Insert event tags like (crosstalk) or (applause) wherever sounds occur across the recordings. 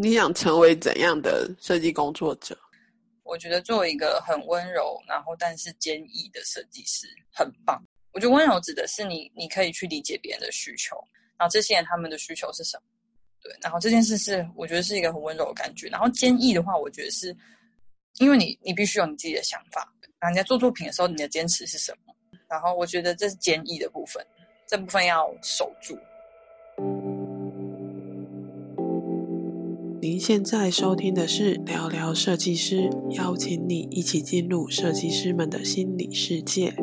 你想成为怎样的设计工作者？我觉得作为一个很温柔，然后但是坚毅的设计师很棒。我觉得温柔指的是你，你可以去理解别人的需求，然后这些人他们的需求是什么？对，然后这件事是我觉得是一个很温柔的感觉。然后坚毅的话，我觉得是因为你你必须有你自己的想法，然后你在做作品的时候，你的坚持是什么？然后我觉得这是坚毅的部分，这部分要守住。现在收听的是聊聊设计师，邀请你一起进入设计师们的心理世界。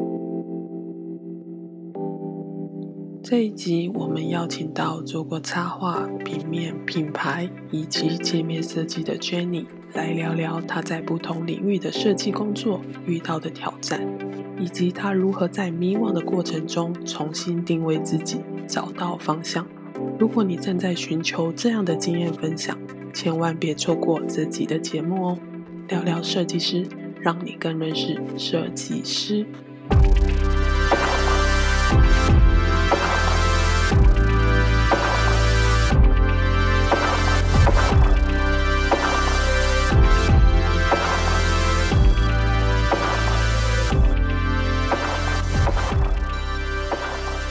这一集我们邀请到做过插画、平面、品牌以及界面设计的 Jenny 来聊聊她在不同领域的设计工作遇到的挑战，以及她如何在迷惘的过程中重新定位自己，找到方向。如果你正在寻求这样的经验分享，千万别错过这集的节目哦！聊聊设计师，让你更认识设计师。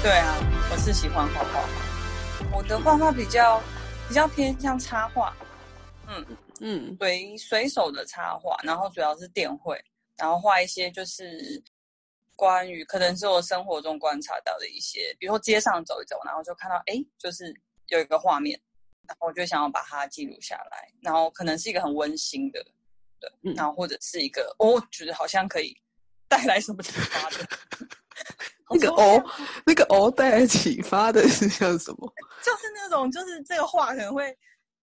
对啊，我是喜欢画画，我的画画比较比较偏向插画。嗯嗯，随随手的插画，然后主要是电绘，然后画一些就是关于可能是我生活中观察到的一些，比如说街上走一走，然后就看到哎，就是有一个画面，然后我就想要把它记录下来，然后可能是一个很温馨的，对，然后或者是一个哦，觉得好像可以带来什么启发的，那个哦，那个哦带来启发的是像什么？就是那种，就是这个画可能会。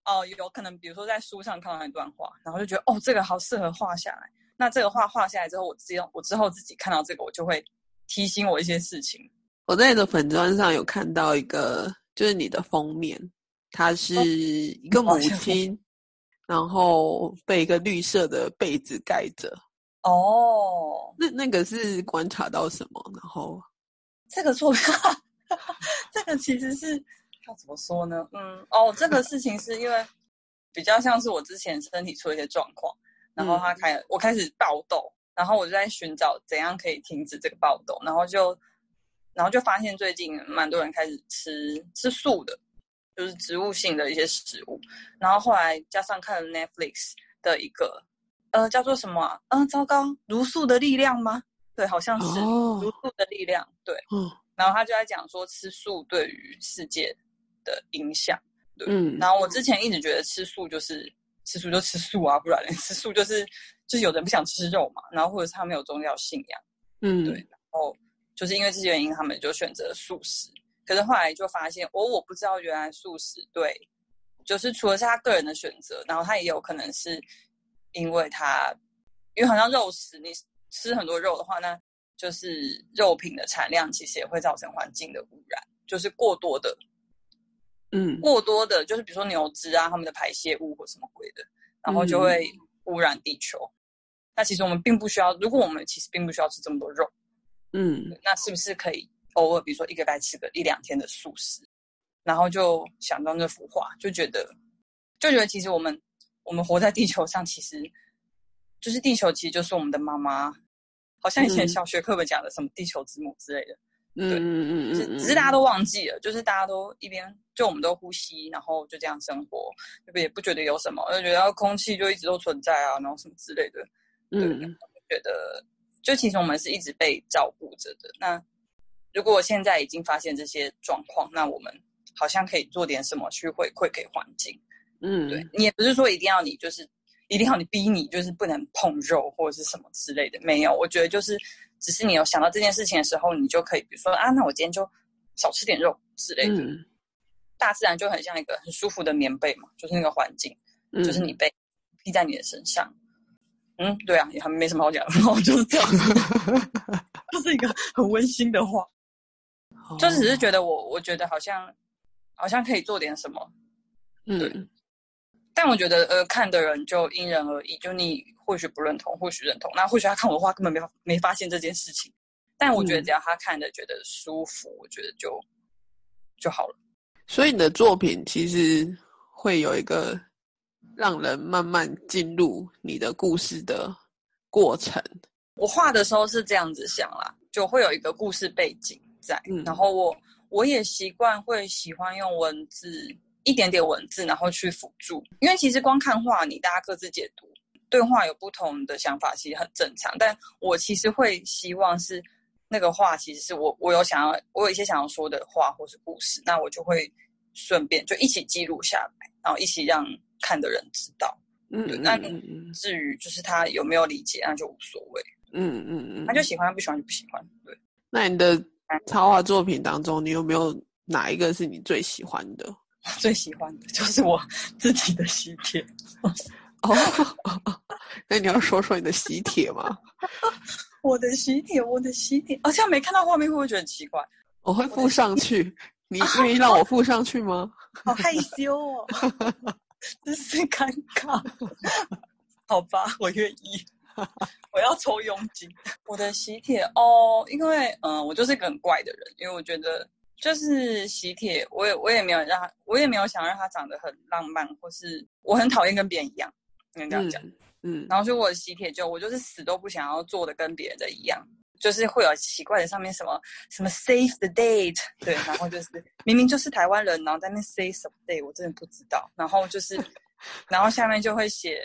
哦，有可能，比如说在书上看到一段话，然后就觉得哦，这个好适合画下来。那这个画画下来之后，我自己我之后自己看到这个，我就会提醒我一些事情。我在你的粉砖上有看到一个，就是你的封面，它是一个母亲，然后被一个绿色的被子盖着。哦，那那个是观察到什么？然后这个作品，(laughs) 这个其实是。要怎么说呢？嗯，哦，这个事情是因为 (laughs) 比较像是我之前身体出了一些状况，然后他开我开始爆痘，然后我就在寻找怎样可以停止这个爆痘，然后就然后就发现最近蛮多人开始吃吃素的，就是植物性的一些食物，然后后来加上看了 Netflix 的一个呃叫做什么？嗯，糟糕，茹素的力量吗？对，好像是茹素的力量。对，嗯，然后他就在讲说吃素对于世界。的影响，对，嗯，然后我之前一直觉得吃素就是吃素就吃素啊，不然吃素就是就是有人不想吃肉嘛，然后或者是他没有宗教信仰，嗯，对，然后就是因为这些原因，他们就选择素食。可是后来就发现，哦，我不知道原来素食对，就是除了是他个人的选择，然后他也有可能是因为他，因为好像肉食，你吃很多肉的话，那就是肉品的产量其实也会造成环境的污染，就是过多的。嗯，过多的，就是比如说牛只啊，他们的排泄物或什么鬼的，然后就会污染地球。那其实我们并不需要，如果我们其实并不需要吃这么多肉，嗯，那是不是可以偶尔，比如说一个礼拜吃个一两天的素食？然后就想到那幅画，就觉得就觉得其实我们我们活在地球上，其实就是地球，其实就是我们的妈妈。好像以前小学课本讲的什么地球之母之类的。嗯嗯嗯嗯只是大家都忘记了，就是大家都一边就我们都呼吸，然后就这样生活，不也不觉得有什么，就觉得空气就一直都存在啊，然后什么之类的。嗯，觉得就其实我们是一直被照顾着的。那如果我现在已经发现这些状况，那我们好像可以做点什么去回馈给环境。嗯，对你也不是说一定要你就是一定要你逼你就是不能碰肉或者是什么之类的，没有，我觉得就是。只是你有想到这件事情的时候，你就可以，比如说啊，那我今天就少吃点肉之类的。大自然就很像一个很舒服的棉被嘛，就是那个环境，就是你被披在你的身上。嗯，对啊，也还没什么好讲，(laughs) 然后就是这样，(laughs) 这是一个很温馨的话。就是只是觉得我，我觉得好像好像可以做点什么。嗯。但我觉得，呃，看的人就因人而异，就你或许不认同，或许认同。那或许他看我的话根本没没发现这件事情。但我觉得，只要他看的觉得舒服，我觉得就就好了。所以你的作品其实会有一个让人慢慢进入你的故事的过程。我画的时候是这样子想啦，就会有一个故事背景在，嗯然后我我也习惯会喜欢用文字一点点文字，然后去辅助，因为其实光看画你大家各自解读，对话有不同的想法，其实很正常。但我其实会希望是那个画，其实是我我有想要我有一些想要说的话或是故事，那我就会顺便就一起记录下来，然后一起让看的人知道。嗯那至于就是他有没有理解，那就无所谓。嗯嗯嗯，他就喜欢，不喜欢就不喜欢。对，那你的插画作品当中，你有没有哪一个是你最喜欢的？我最喜欢的就是我自己的喜帖。哦，(laughs) 那你要说说你的喜帖吗？(laughs) 我的喜帖，我的喜帖，哦，这样没看到画面会不会觉得很奇怪？我会附上去，(laughs) 你愿意让我附上去吗？好害羞哦，真是尴尬。好吧，我愿意。我要抽佣金。我的喜帖哦，因为嗯、呃我就是一个很怪的人，因为我觉得就是喜帖，我也我也没有让他，我也没有想让他长得很浪漫，或是我很讨厌跟别人一样，应该这样讲。嗯嗯然后所以我的喜帖就我就是死都不想要做的跟别人的一样，就是会有奇怪的上面什么什么 save the date，对，然后就是明明就是台湾人，然后在那 say 什么 day，我真的不知道。然后就是，然后下面就会写，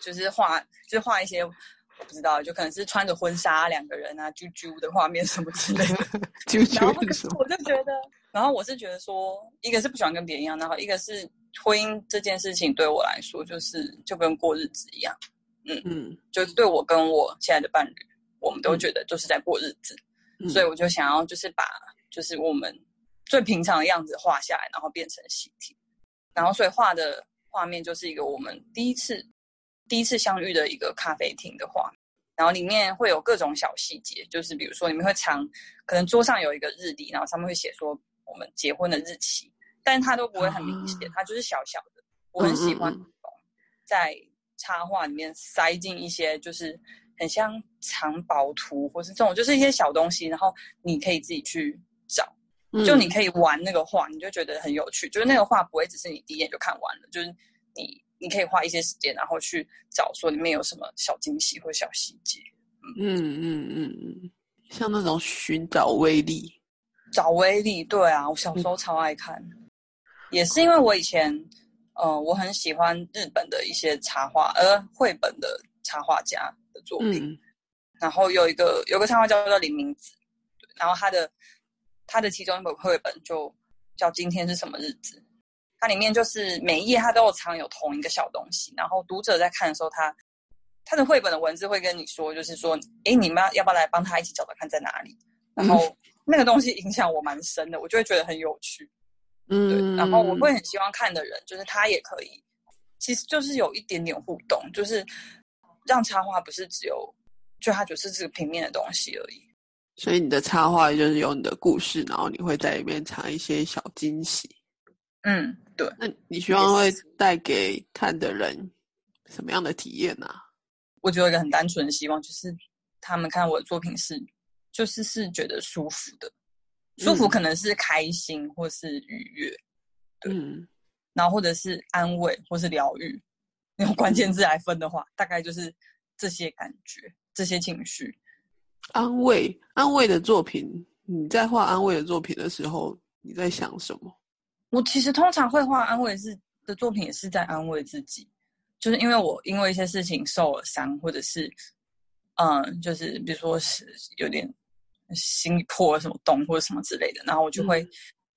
就是画，就是画一些我不知道，就可能是穿着婚纱两个人啊，啾啾的画面什么之类的。(laughs) 啾然后啾是什么？我就觉得，然后我是觉得说，一个是不喜欢跟别人一样，然后一个是婚姻这件事情对我来说，就是就跟过日子一样。嗯嗯就对我跟我现在的伴侣，我们都觉得就是在过日子，嗯所以我就想要就是把就是我们最平常的样子画下来，然后变成习题，然后所以画的画面就是一个我们第一次第一次相遇的一个咖啡厅的话，然后里面会有各种小细节，就是比如说你们会藏，可能桌上有一个日历，然后上面会写说我们结婚的日期，但它都不会很明显，它就是小小的，我很喜欢在插画里面塞进一些就是很像藏宝图或是这种，就是一些小东西，然后你可以自己去找，嗯就你可以玩那个画，你就觉得很有趣。就是那个画不会只是你第一眼就看完了，就是你你可以花一些时间，然后去找说里面有什么小惊喜或小细节。嗯嗯嗯嗯，像那种寻找威力，找威力，对啊，我小时候超爱看，也是因为我以前，呃，我很喜欢日本的一些插画，呃，绘本的插画家的作品。嗯然后有一个有个插画叫做林明子，然后他的他的其中一本绘本就叫《今天是什么日子》，它里面就是每一页它都有藏有同一个小东西，然后读者在看的时候，他他的绘本的文字会跟你说，就是说，哎，你们要要不要来帮他一起找找看在哪里？然后 (laughs) 那个东西影响我蛮深的，我就会觉得很有趣。对，嗯，然后我会很希望看的人，就是他也可以，其实就是有一点点互动，就是让插画不是只有，就它只是这个平面的东西而已。所以你的插画就是有你的故事，然后你会在里面藏一些小惊喜。嗯，对，那你希望会带给看的人什么样的体验呢、我只有一个很单纯的希望，就是他们看我的作品是，就是是觉得舒服的，舒服嗯。可能是开心或是愉悦，对嗯。然后或者是安慰或是疗愈，用关键字来分的话，大概就是这些感觉、这些情绪。安慰安慰的作品，你在画安慰的作品的时候，你在想什么？我其实通常会画安慰是的作品，也是在安慰自己，就是因为我因为一些事情受了伤，或者是嗯，就是比如说是有点心里破了什么洞或者什么之类的，然后我就会嗯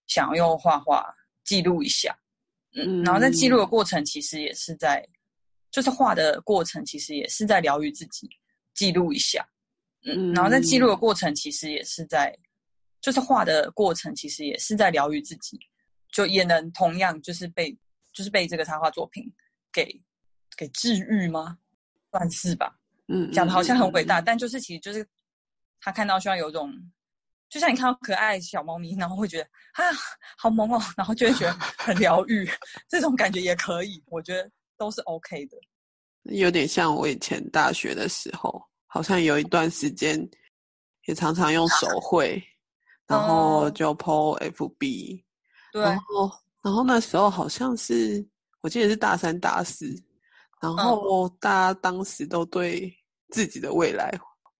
想要用画画记录一下，嗯，嗯然后在记录的过程，其实也是在，就是画的过程，其实也是在疗愈自己，记录一下，嗯，然后在记录的过程，其实也是在，就是画的过程，其实也是在疗愈自己，就也能同样就是被就是被这个插画作品给给治愈吗？算是吧，嗯，讲的好像很伟大，嗯，但就是其实就是他看到需要有种，就像你看到可爱小猫咪，然后会觉得啊好萌哦，然后就会觉得很疗愈，(laughs) 这种感觉也可以，我觉得都是 OK 的。有点像我以前大学的时候，好像有一段时间也常常用手绘，然后哦就 PO FB，对，然后然后那时候好像是我记得是大三大四，然后大家当时都对自己的未来，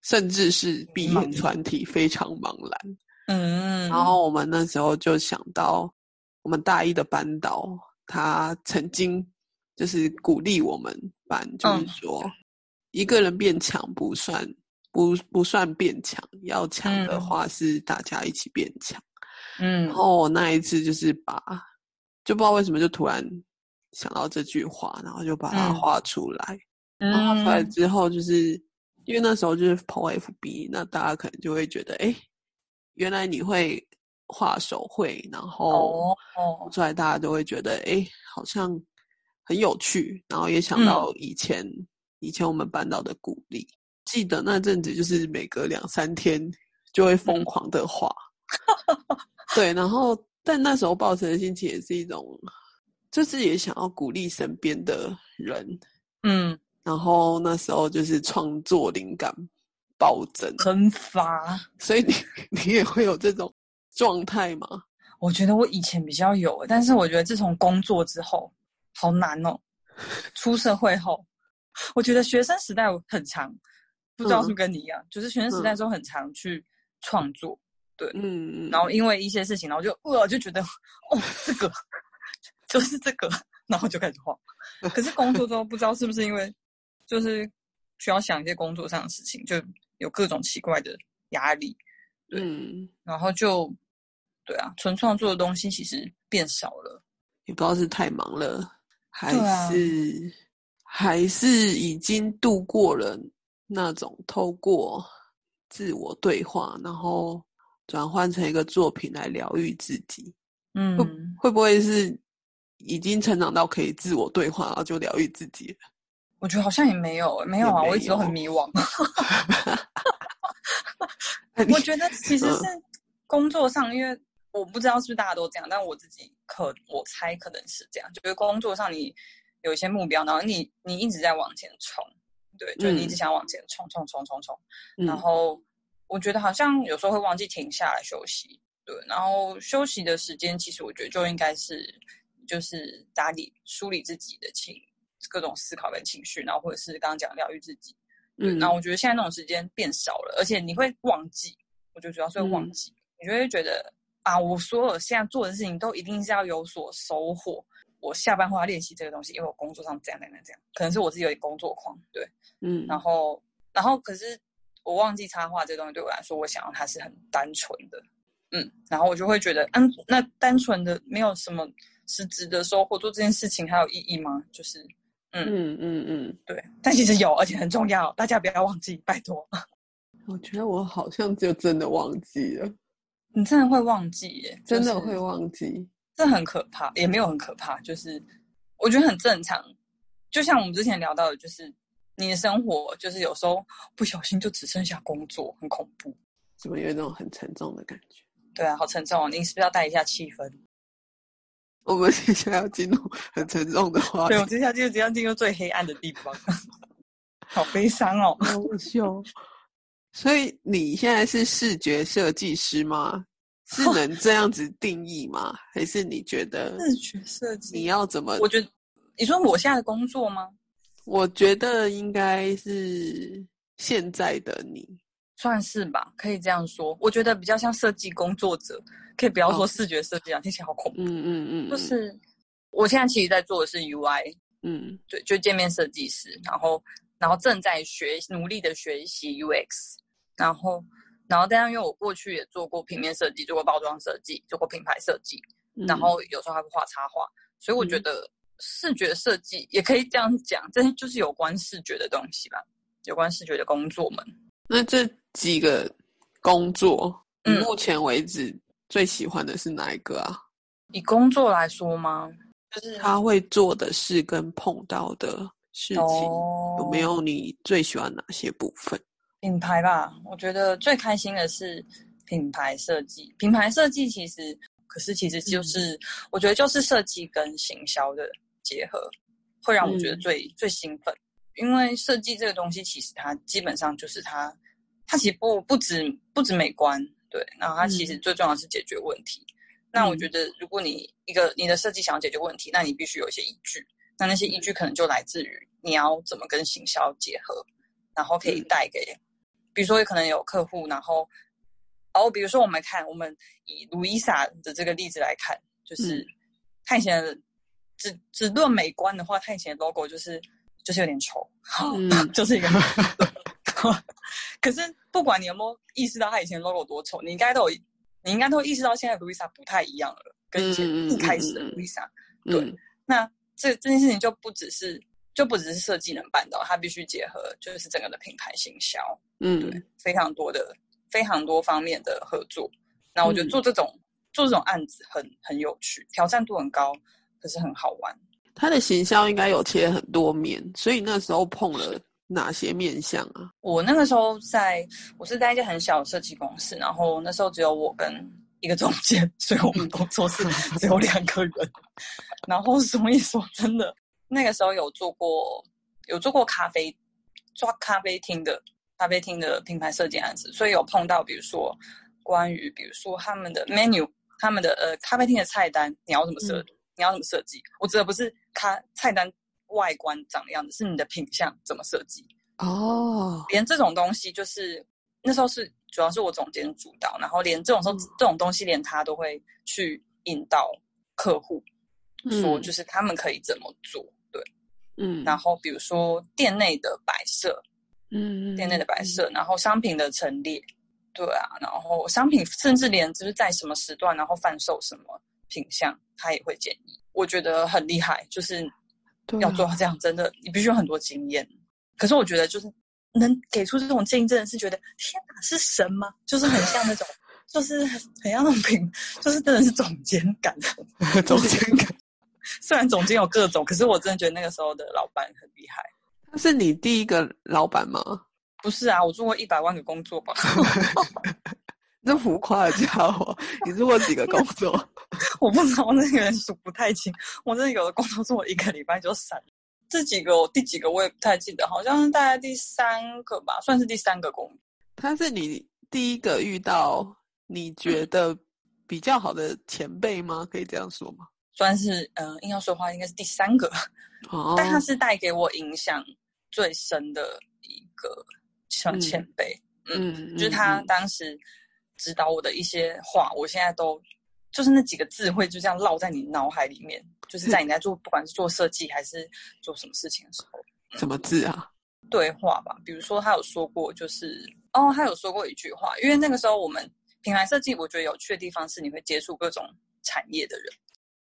甚至是毕业团体非常茫然。嗯，然后我们那时候就想到，我们大一的班导他曾经就是鼓励我们班，就是说一个人变强不算不不算变强，要强的话是大家一起变强。嗯，然后我那一次就是把，就不知道为什么就突然想到这句话，然后就把它画出来。然后画出来之后，就是因为那时候就是 PO FB，那大家可能就会觉得，哎，原来你会画手绘，然后出来大家都会觉得，哎，好像很有趣。然后也想到以前以前我们班导的鼓励，记得那阵子就是每隔两三天就会疯狂的画。对，然后但那时候抱持的心情也是一种，就是也想要鼓励身边的人，嗯，然后那时候就是创作灵感暴增，很发，所以你你也会有这种状态吗？我觉得我以前比较有，但是我觉得自从工作之后好难哦，出社会后，我觉得学生时代很长，不知道是不是跟你一样，就是学生时代中很常去创作。对，嗯，然后因为一些事情，然后就呃就觉得，哦，这个就是这个，然后就开始画。可是工作之后，不知道是不是因为就是需要想一些工作上的事情，就有各种奇怪的压力，嗯，然后就对啊，纯创作的东西其实变少了，也不知道是太忙了，还是还是已经度过了那种透过自我对话，然后。转换成一个作品来疗愈自己，嗯，会会不会是已经成长到可以自我对话，然后就疗愈自己？我觉得好像也没有，没有啊，我一直都很迷惘。(laughs) 我觉得其实是工作上，因为我不知道是不是大家都这样，但我自己可我猜可能是这样，就是工作上你有一些目标，然后你你一直在往前冲，对，就是你一直想往前冲冲冲冲冲，然后。我觉得好像有时候会忘记停下来休息，对。然后休息的时间，其实我觉得就应该是就是打理、梳理自己的情各种思考跟情绪，然后或者是刚刚讲疗愈自己。嗯。然后我觉得现在那种时间变少了，而且你会忘记，我觉得主要是会忘记，你就会觉得啊，我所有现在做的事情都一定是要有所收获。我下班后要练习这个东西，因为我工作上这样、这样、这样，可能是我自己有点工作狂，对。嗯。然后，然后可是。我忘记插画这东西对我来说，我想要它是很单纯的，嗯，然后我就会觉得，嗯，那单纯的没有什么实质的收获，做这件事情还有意义吗？就是，嗯嗯嗯嗯，对，但其实有，而且很重要，大家不要忘记，拜托。(laughs) 我觉得我好像就真的忘记了，你真的会忘记耶？真的会忘记，这很可怕，也没有很可怕，就是我觉得很正常，就像我们之前聊到的，就是。你的生活就是有时候不小心就只剩下工作，很恐怖。怎么有那种很沉重的感觉？对啊，好沉重哦！你是不是要带一下气氛？(laughs) 我们接下来要进入很沉重的话对，我接下来就即将进入最黑暗的地方，(laughs) 好悲伤哦，好笑。所以你现在是视觉设计师吗？是能这样子定义吗？还是你觉得视觉设计你要怎么？我觉得你说我现在的工作吗？我觉得应该是现在的你，算是吧，可以这样说。我觉得比较像设计工作者，可以不要说视觉设计啊，听起来好恐怖。嗯嗯嗯，就是我现在其实在做的是 UI，嗯，对，就界面设计师，然后然后正在学努力的学习 UX，然后然后但是因为我过去也做过平面设计，做过包装设计，做过品牌设计，然后有时候还会画插画，所以我觉得。视觉设计也可以这样讲，这就是有关视觉的东西吧，有关视觉的工作们。那这几个工作，目前为止最喜欢的是哪一个啊？以工作来说吗？就是他会做的事跟碰到的事情，有没有你最喜欢哪些部分？品牌吧，我觉得最开心的是品牌设计。品牌设计其实，可是其实就是，我觉得就是设计跟行销的。结合会让我觉得最最兴奋，因为设计这个东西其实它基本上就是它，它其实不不止不止美观，对，然后它其实最重要是解决问题。那我觉得如果你一个你的设计想要解决问题，那你必须有一些依据，那那些依据可能就来自于你要怎么跟行销结合，然后可以带给，比如说可能有客户，然后，哦，比如说我们看，我们以卢伊莎的这个例子来看，就是他以前只只论美观的话，他以前的 logo 就是就是有点丑，就是一个。可是不管你有没有意识到他以前 logo 多丑，你应该都有，你应该都意识到现在 Visa 不太一样了，跟以前一开始的 Visa。对，那这这件事情就不只是就不只是设计能办到，它必须结合就是整个的品牌行销，嗯，对，非常多的非常多方面的合作。那我觉得做这种做这种案子很很有趣，挑战度很高，可是很好玩。它的行销应该有切很多面，所以那时候碰了。哪些面相啊？我那个时候在，我是在一家很小的设计公司，然后那时候只有我跟一个总监，所以我们工作室只有两个人。然后所以说真的，那个时候有做过有做过咖啡抓咖啡厅的咖啡厅的品牌设计案子，所以有碰到比如说关于比如说他们的 menu，他们的呃咖啡厅的菜单你要怎么设，你要怎么设计？我指的不是它菜单。外观长的样子是你的品相怎么设计哦？连这种东西就是那时候是主要是我总监主导，然后连这种时候这种东西连他都会去引导客户说，就是他们可以怎么做？对，嗯。然后比如说店内的摆设，嗯，店内的摆设，然后商品的陈列，对啊，然后商品甚至连就是在什么时段，然后贩售什么品相，他也会建议。我觉得很厉害，就是。要做到这样，真的你必须有很多经验。可是我觉得，就是能给出这种建议，真的是觉得天哪，是神吗？就是很像那种，(laughs) 就是很像那种品，就是真的是总监感。(laughs) 总监感。(laughs) 虽然总监有各种，可是我真的觉得那个时候的老板很厉害。他是你第一个老板吗？不是啊，我做过一百万个工作吧。这浮夸的家伙，(laughs) 你做过几个工作？(laughs) 我不知道，那个人数不太清。我真的有的工作做一个礼拜就散。这几个，第几个我也不太记得，好像是大概第三个吧，算是第三个工。他是你第一个遇到你觉得比较好的前辈吗？可以这样说吗？算是，嗯，硬要说话，应该是第三个。(laughs) 哦。但他是带给我影响最深的一个小前辈。嗯，就是他当时。指导我的一些话，我现在都就是那几个字会就这样烙在你脑海里面，就是在你在做不管是做设计还是做什么事情的时候。什么字啊？对话吧，比如说他有说过，就是哦，他有说过一句话，因为那个时候我们品牌设计，我觉得有趣的地方是你会接触各种产业的人，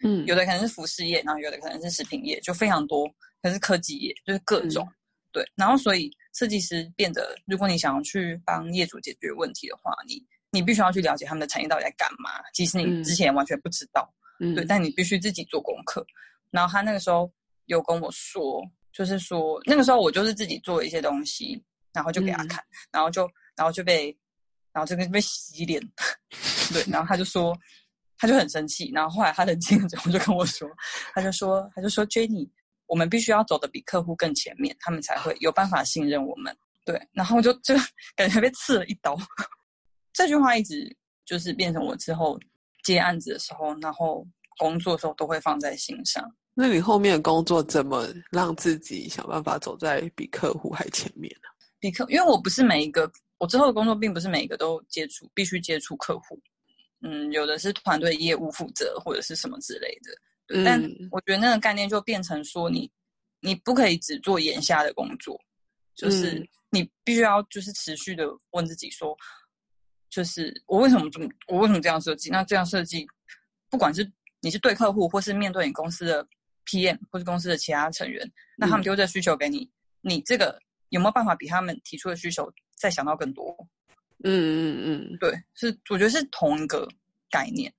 嗯，有的可能是服饰业，然后有的可能是食品业，就非常多，可是科技业就是各种对，然后所以设计师变得，如果你想要去帮业主解决问题的话，你。你必须要去了解他们的产业到底在干嘛，即使你之前完全不知道，对，但你必须自己做功课。然后他那个时候有跟我说，就是说那个时候我就是自己做一些东西，然后就给他看，然后就然后就被然后就跟被洗脸，(laughs) 对，然后他就说他就很生气，然后后来他冷静了之后就跟我说，他就说他就说 Jenny，我们必须要走的比客户更前面，他们才会有办法信任我们。对，然后就就 (laughs) 感觉被刺了一刀。这句话一直就是变成我之后接案子的时候，然后工作的时候都会放在心上。那你后面的工作怎么让自己想办法走在比客户还前面呢？比客，因为我不是每一个，我之后的工作并不是每一个都接触，必须接触客户。嗯，有的是团队业务负责或者是什么之类的。但我觉得那个概念就变成说，你你不可以只做眼下的工作，就是你必须要就是持续的问自己说。就是我为什么这么，我为什么这样设计？那这样设计，不管是你是对客户，或是面对你公司的 PM，或是公司的其他成员，那他们丢这需求给你，你这个有没有办法比他们提出的需求再想到更多？嗯嗯嗯，对，是我觉得是同一个概念。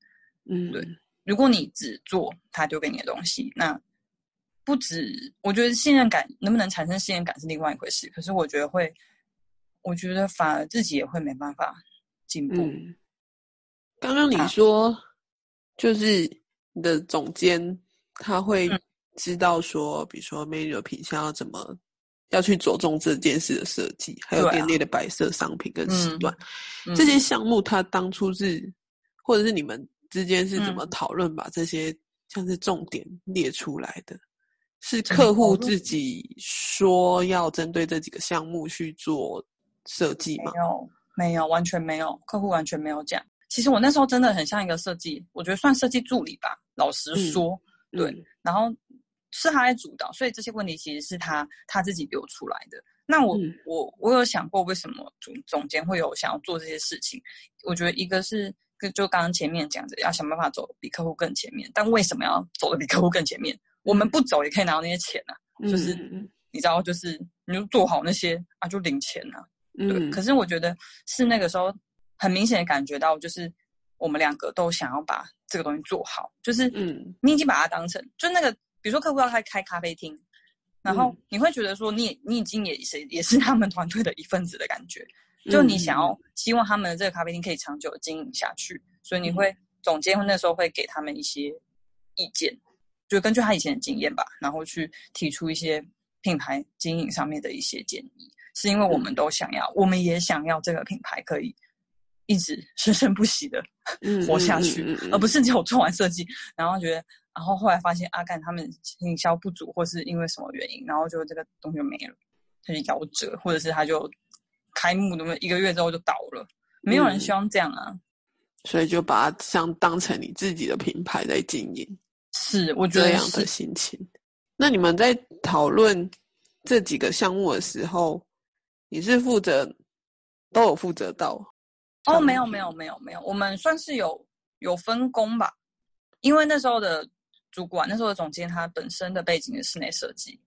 嗯，对。如果你只做他丢给你的东西，那不止，我觉得信任感能不能产生信任感是另外一回事。可是我觉得会，我觉得反而自己也会没办法。进步。刚刚你说，就是你的总监他会知道说，比如说 menu 品相要怎么要去着重这件事的设计，还有店内的摆设、商品跟时段这些项目，他当初是或者是你们之间是怎么讨论把这些像是重点列出来的？是客户自己说要针对这几个项目去做设计吗？没有，没有，完全没有，客户完全没有讲。其实我那时候真的很像一个设计，我觉得算设计助理吧。老实说，对，然后是他在主导，所以这些问题其实是他他自己丢出来的。那我我我有想过，为什么总总监会有想要做这些事情？我觉得一个是。就刚刚前面讲的，要想办法走比客户更前面，但为什么要走的比客户更前面？我们不走也可以拿到那些钱啊，就是你知道，就是你就做好那些啊，就领钱啊。对，可是我觉得是那个时候很明显的感觉到，就是我们两个都想要把这个东西做好，就是嗯，你已经把它当成就那个，比如说客户要开开咖啡厅，然后你会觉得说，你你已经也是也是他们团队的一份子的感觉。就你想要希望他们的这个咖啡厅可以长久经营下去，所以你会总监那时候会给他们一些意见，就根据他以前的经验吧，然后去提出一些品牌经营上面的一些建议。是因为我们都想要，我们也想要这个品牌可以一直 (laughs) 生生不息的活下去，而不是只有做完设计，然后觉得，然后后来发现阿干他们营销不足，或是因为什么原因，然后就这个东西就没了，他就夭折，或者是他就。开幕那么一个月之后就倒了，没有人希望这样啊，所以就把它像当成你自己的品牌在经营，是我觉得这样的心情。那你们在讨论这几个项目的时候，你是负责都有负责到？哦，没有没有没有没有，我们算是有有分工吧，因为那时候的主管，那时候的总监，他本身的背景是室内设计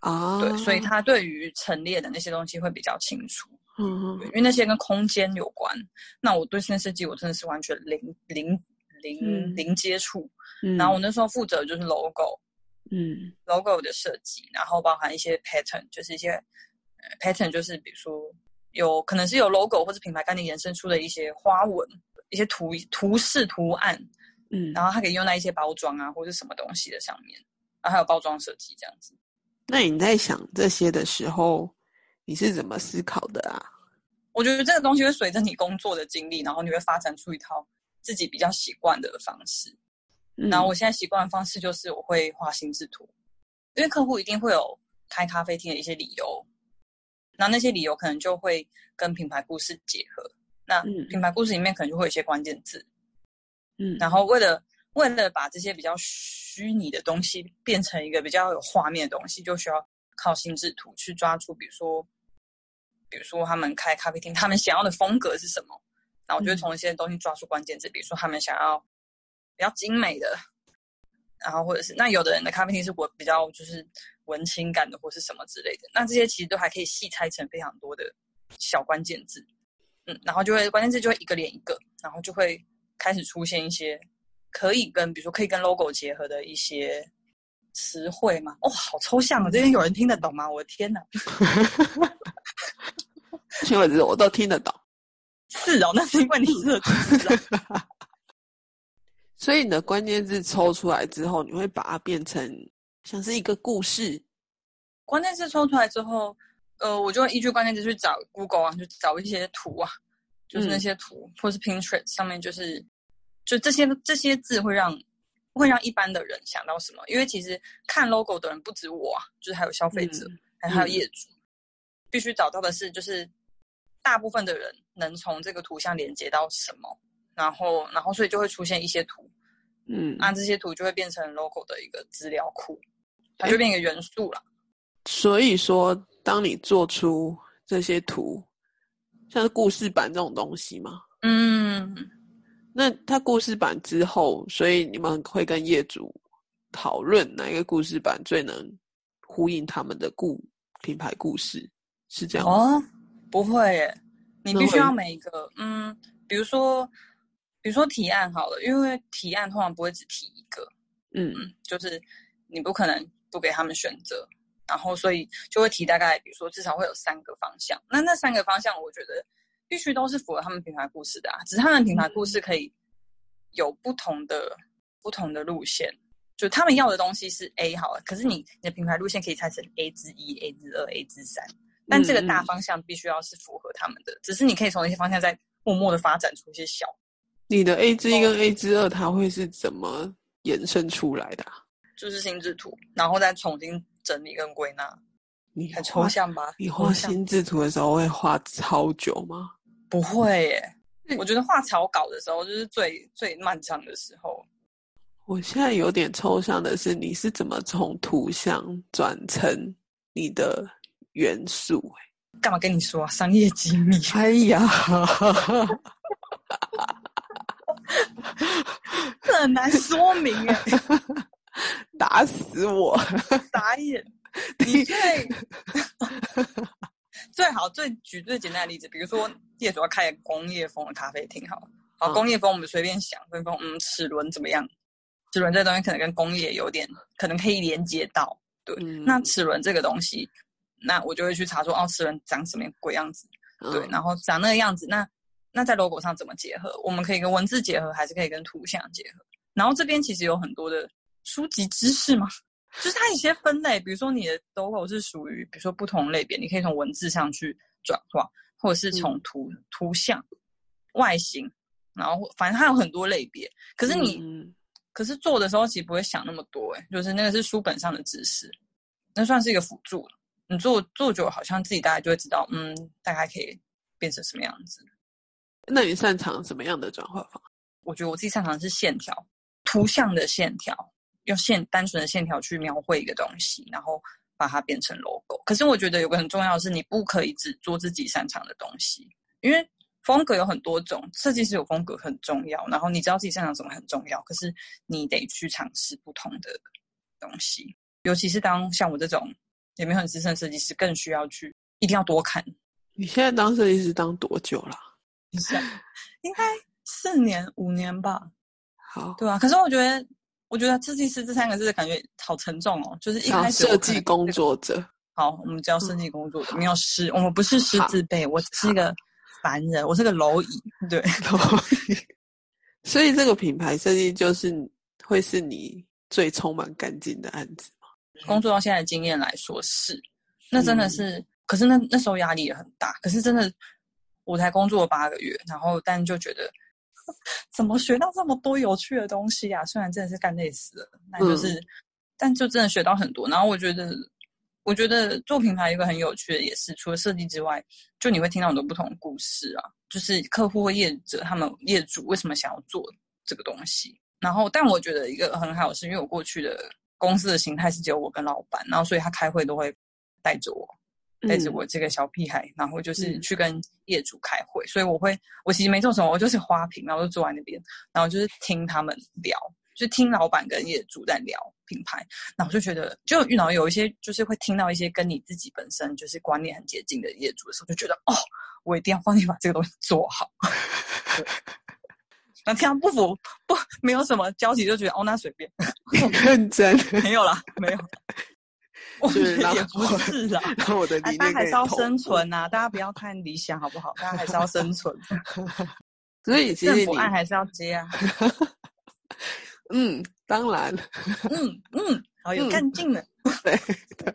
啊，对，所以他对于陈列的那些东西会比较清楚。嗯，因为那些跟空间有关，那我对室内设计我真的是完全零零零零接触。然后我那时候负责就是 logo，嗯，logo 的设计，然后包含一些 pattern，就是一些 pattern，就是比如说有可能是有 logo 或者品牌概念延伸出的一些花纹、一些图图示图案，嗯，然后它可以用在一些包装啊或者什么东西的上面，然后还有包装设计这样子。那你在想这些的时候？你是怎么思考的啊？我觉得这个东西会随着你工作的经历，然后你会发展出一套自己比较习惯的方式。然后我现在习惯的方式就是我会画心智图，因为客户一定会有开咖啡厅的一些理由，那那些理由可能就会跟品牌故事结合。那品牌故事里面可能就会有一些关键字，嗯，然后为了为了把这些比较虚拟的东西变成一个比较有画面的东西，就需要靠心智图去抓出，比如说。比如说，他们开咖啡厅，他们想要的风格是什么？那我就从一些东西抓住关键字，比如说他们想要比较精美的，然后或者是那有的人的咖啡厅是我比较就是文青感的，或是什么之类的。那这些其实都还可以细拆成非常多的小关键字，嗯，然后就会关键字就会一个连一个，然后就会开始出现一些可以跟比如说可以跟 logo 结合的一些词汇嘛。哦，好抽象啊！这边有人听得懂吗？我的天哪！因为我都听得懂，(laughs) 是哦，那是因为你是 (laughs) 所以你的关键字抽出来之后，你会把它变成像是一个故事。关键字抽出来之后，呃，我就会依据关键字去找 Google 啊，去找一些图啊，就是那些图，或是 Pinterest 上面，就是就这些这些字会让会让一般的人想到什么？因为其实看 logo 的人不止我啊，就是还有消费者，还还有业主，必须找到的是就是。大部分的人能从这个图像连接到什么，然后，然后，所以就会出现一些图，嗯，那这些图就会变成 logo 的一个资料库，它就变一个元素了。所以说，当你做出这些图，像是故事版这种东西嘛，嗯，那它故事版之后，所以你们会跟业主讨论哪一个故事版最能呼应他们的故品牌故事，是这样吗？不会耶，你必须要每一个，嗯，比如说，比如说提案好了，因为提案通常不会只提一个，嗯，就是你不可能不给他们选择，然后所以就会提大概，比如说至少会有三个方向，那那三个方向我觉得必须都是符合他们品牌故事的啊，只是他们品牌故事可以有不同的不同的路线，就他们要的东西是 A 好了，可是你你的品牌路线可以拆成 A 之一、A 之二、A 之三。但这个大方向必须要是符合他们的，只是你可以从那些方向再默默的发展出一些小。你的 A 之一跟 A 之二，它会是怎么延伸出来的？就是心智图，然后再重新整理跟归纳。你很抽象吧？你画心智图的时候会画超久吗？不会耶，我觉得画草稿的时候就是最最漫长的时候。我现在有点抽象的是，你是怎么从图像转成你的元素？干嘛跟你说啊？商业机密。(laughs) 哎呀，(laughs) 这很难说明哎，(laughs) 打死我！打眼。(laughs) 你最 (laughs) 最好最举最简单的例子，比如说业主要开工业风的咖啡厅，好，好工业风，我们随便想，分风，嗯，齿轮怎么样？齿轮这东西可能跟工业有点，可能可以连接到，对，那齿轮这个东西，那我就会去查说，哦，齿轮长什么鬼样子？对，然后长那个样子，那那在 logo 上怎么结合？我们可以跟文字结合，还是可以跟图像结合？然后这边其实有很多的书籍知识嘛。就是它一些分类，比如说你的 logo 是属于，比如说不同类别，你可以从文字上去转化，或者是从图图像、外形，然后反正它有很多类别。可是你，可是做的时候其实不会想那么多，哎，就是那个是书本上的知识，那算是一个辅助。你做做久，好像自己大概就会知道，嗯，大概可以变成什么样子。那你擅长什么样的转化法？我觉得我自己擅长的是线条，图像的线条。用线单纯的线条去描绘一个东西，然后把它变成 logo。可是我觉得有个很重要的是，你不可以只做自己擅长的东西，因为风格有很多种，设计师有风格很重要。然后你知道自己擅长什么很重要，可是你得去尝试不同的东西。尤其是当像我这种也没有很资深设计师，更需要去一定要多看。你现在当设计师当多久了？应该四年五年吧。好，对啊。可是我觉得。我觉得设计师这三个字感觉好沉重哦，就是一开始设计工作者。好，我们叫设计工作者，没有师，我们不是师字辈，我是一个凡人，我是个蝼蚁。对，(laughs) 蝼蚁。所以这个品牌设计就是会是你最充满干劲的案子吗？工作到现在的经验来说是，那真的是，可是那那时候压力也很大。可是真的，我才工作了八个月，然后但就觉得。(laughs) 怎么学到这么多有趣的东西呀？虽然真的是干累死了，那就是，但就真的学到很多。然后我觉得，我觉得做品牌一个很有趣的也是，除了设计之外，就你会听到很多不同的故事啊，就是客户或业者他们业主为什么想要做这个东西。然后，但我觉得一个很好是，因为我过去的公司的形态是只有我跟老板，然后所以他开会都会带着我。带着我这个小屁孩，然后就是去跟业主开会，所以我会，我其实没做什么，我就是花瓶，然后就坐在那边，然后就是听他们聊，就听老板跟业主在聊品牌，然后就觉得，就遇到有一些就是会听到一些跟你自己本身就是观念很接近的业主的时候，就觉得哦，我一定要帮你把这个东西做好。(laughs) 那这样不服不没有什么交集，就觉得哦，那随便，(laughs) 认真。(laughs) 没有啦，没有。(laughs) 我觉得也不是 (laughs) 啦，大家还是要生存呐，大家不要太理想好不好？大家还是要生存。(laughs) 所以其实不爱还是要接啊。嗯，当然。嗯嗯，好有干劲的。对对。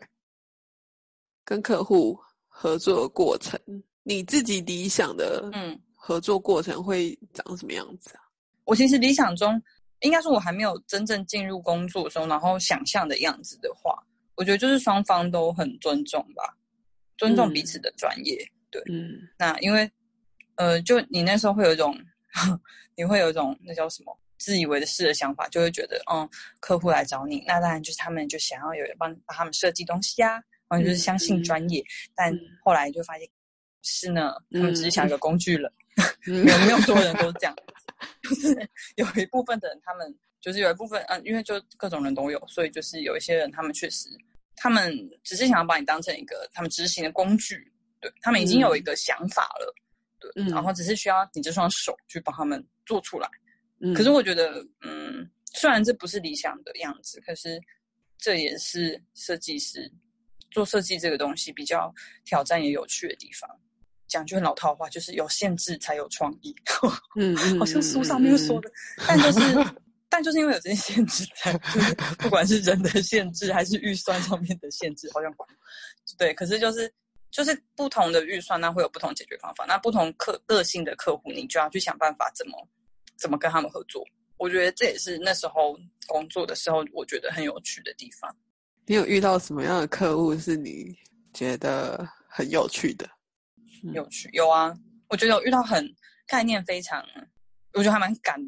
跟客户合作的过程，你自己理想的嗯合作过程会长什么样子啊？我其实理想中，应该说我还没有真正进入工作的时候，然后想象的样子的话。我觉得就是双方都很尊重吧，尊重彼此的专业。对，嗯，那因为，呃，就你那时候会有一种，(laughs) 你会有一种那叫什么自以为的事的想法，就会觉得，嗯，客户来找你，那当然就是他们就想要有人帮帮他们设计东西啊，然后就是相信专业。但后来就发现，是呢，他们只是想一个工具人，没有没有多人都这样，就是有一部分的人，他们就是有一部分，嗯，因为就各种人都有，所以就是有一些人，他们确实。他们只是想要把你当成一个他们执行的工具，对他们已经有一个想法了，对，然后只是需要你这双手去帮他们做出来。可是我觉得，嗯，虽然这不是理想的样子，可是这也是设计师做设计这个东西比较挑战也有趣的地方。讲句很老套话，就是有限制才有创意。嗯，(laughs) 好像书上面说的，但就是。但就是因为有这些限制，才不管是人的限制还是预算上面的限制，好像对。可是就是就是不同的预算，那会有不同解决方法。那不同客个性的客户，你就要去想办法怎么怎么跟他们合作。我觉得这也是那时候工作的时候，我觉得很有趣的地方。你有遇到什么样的客户是你觉得很有趣的？有趣有啊，我觉得有遇到很概念非常，我觉得还蛮感，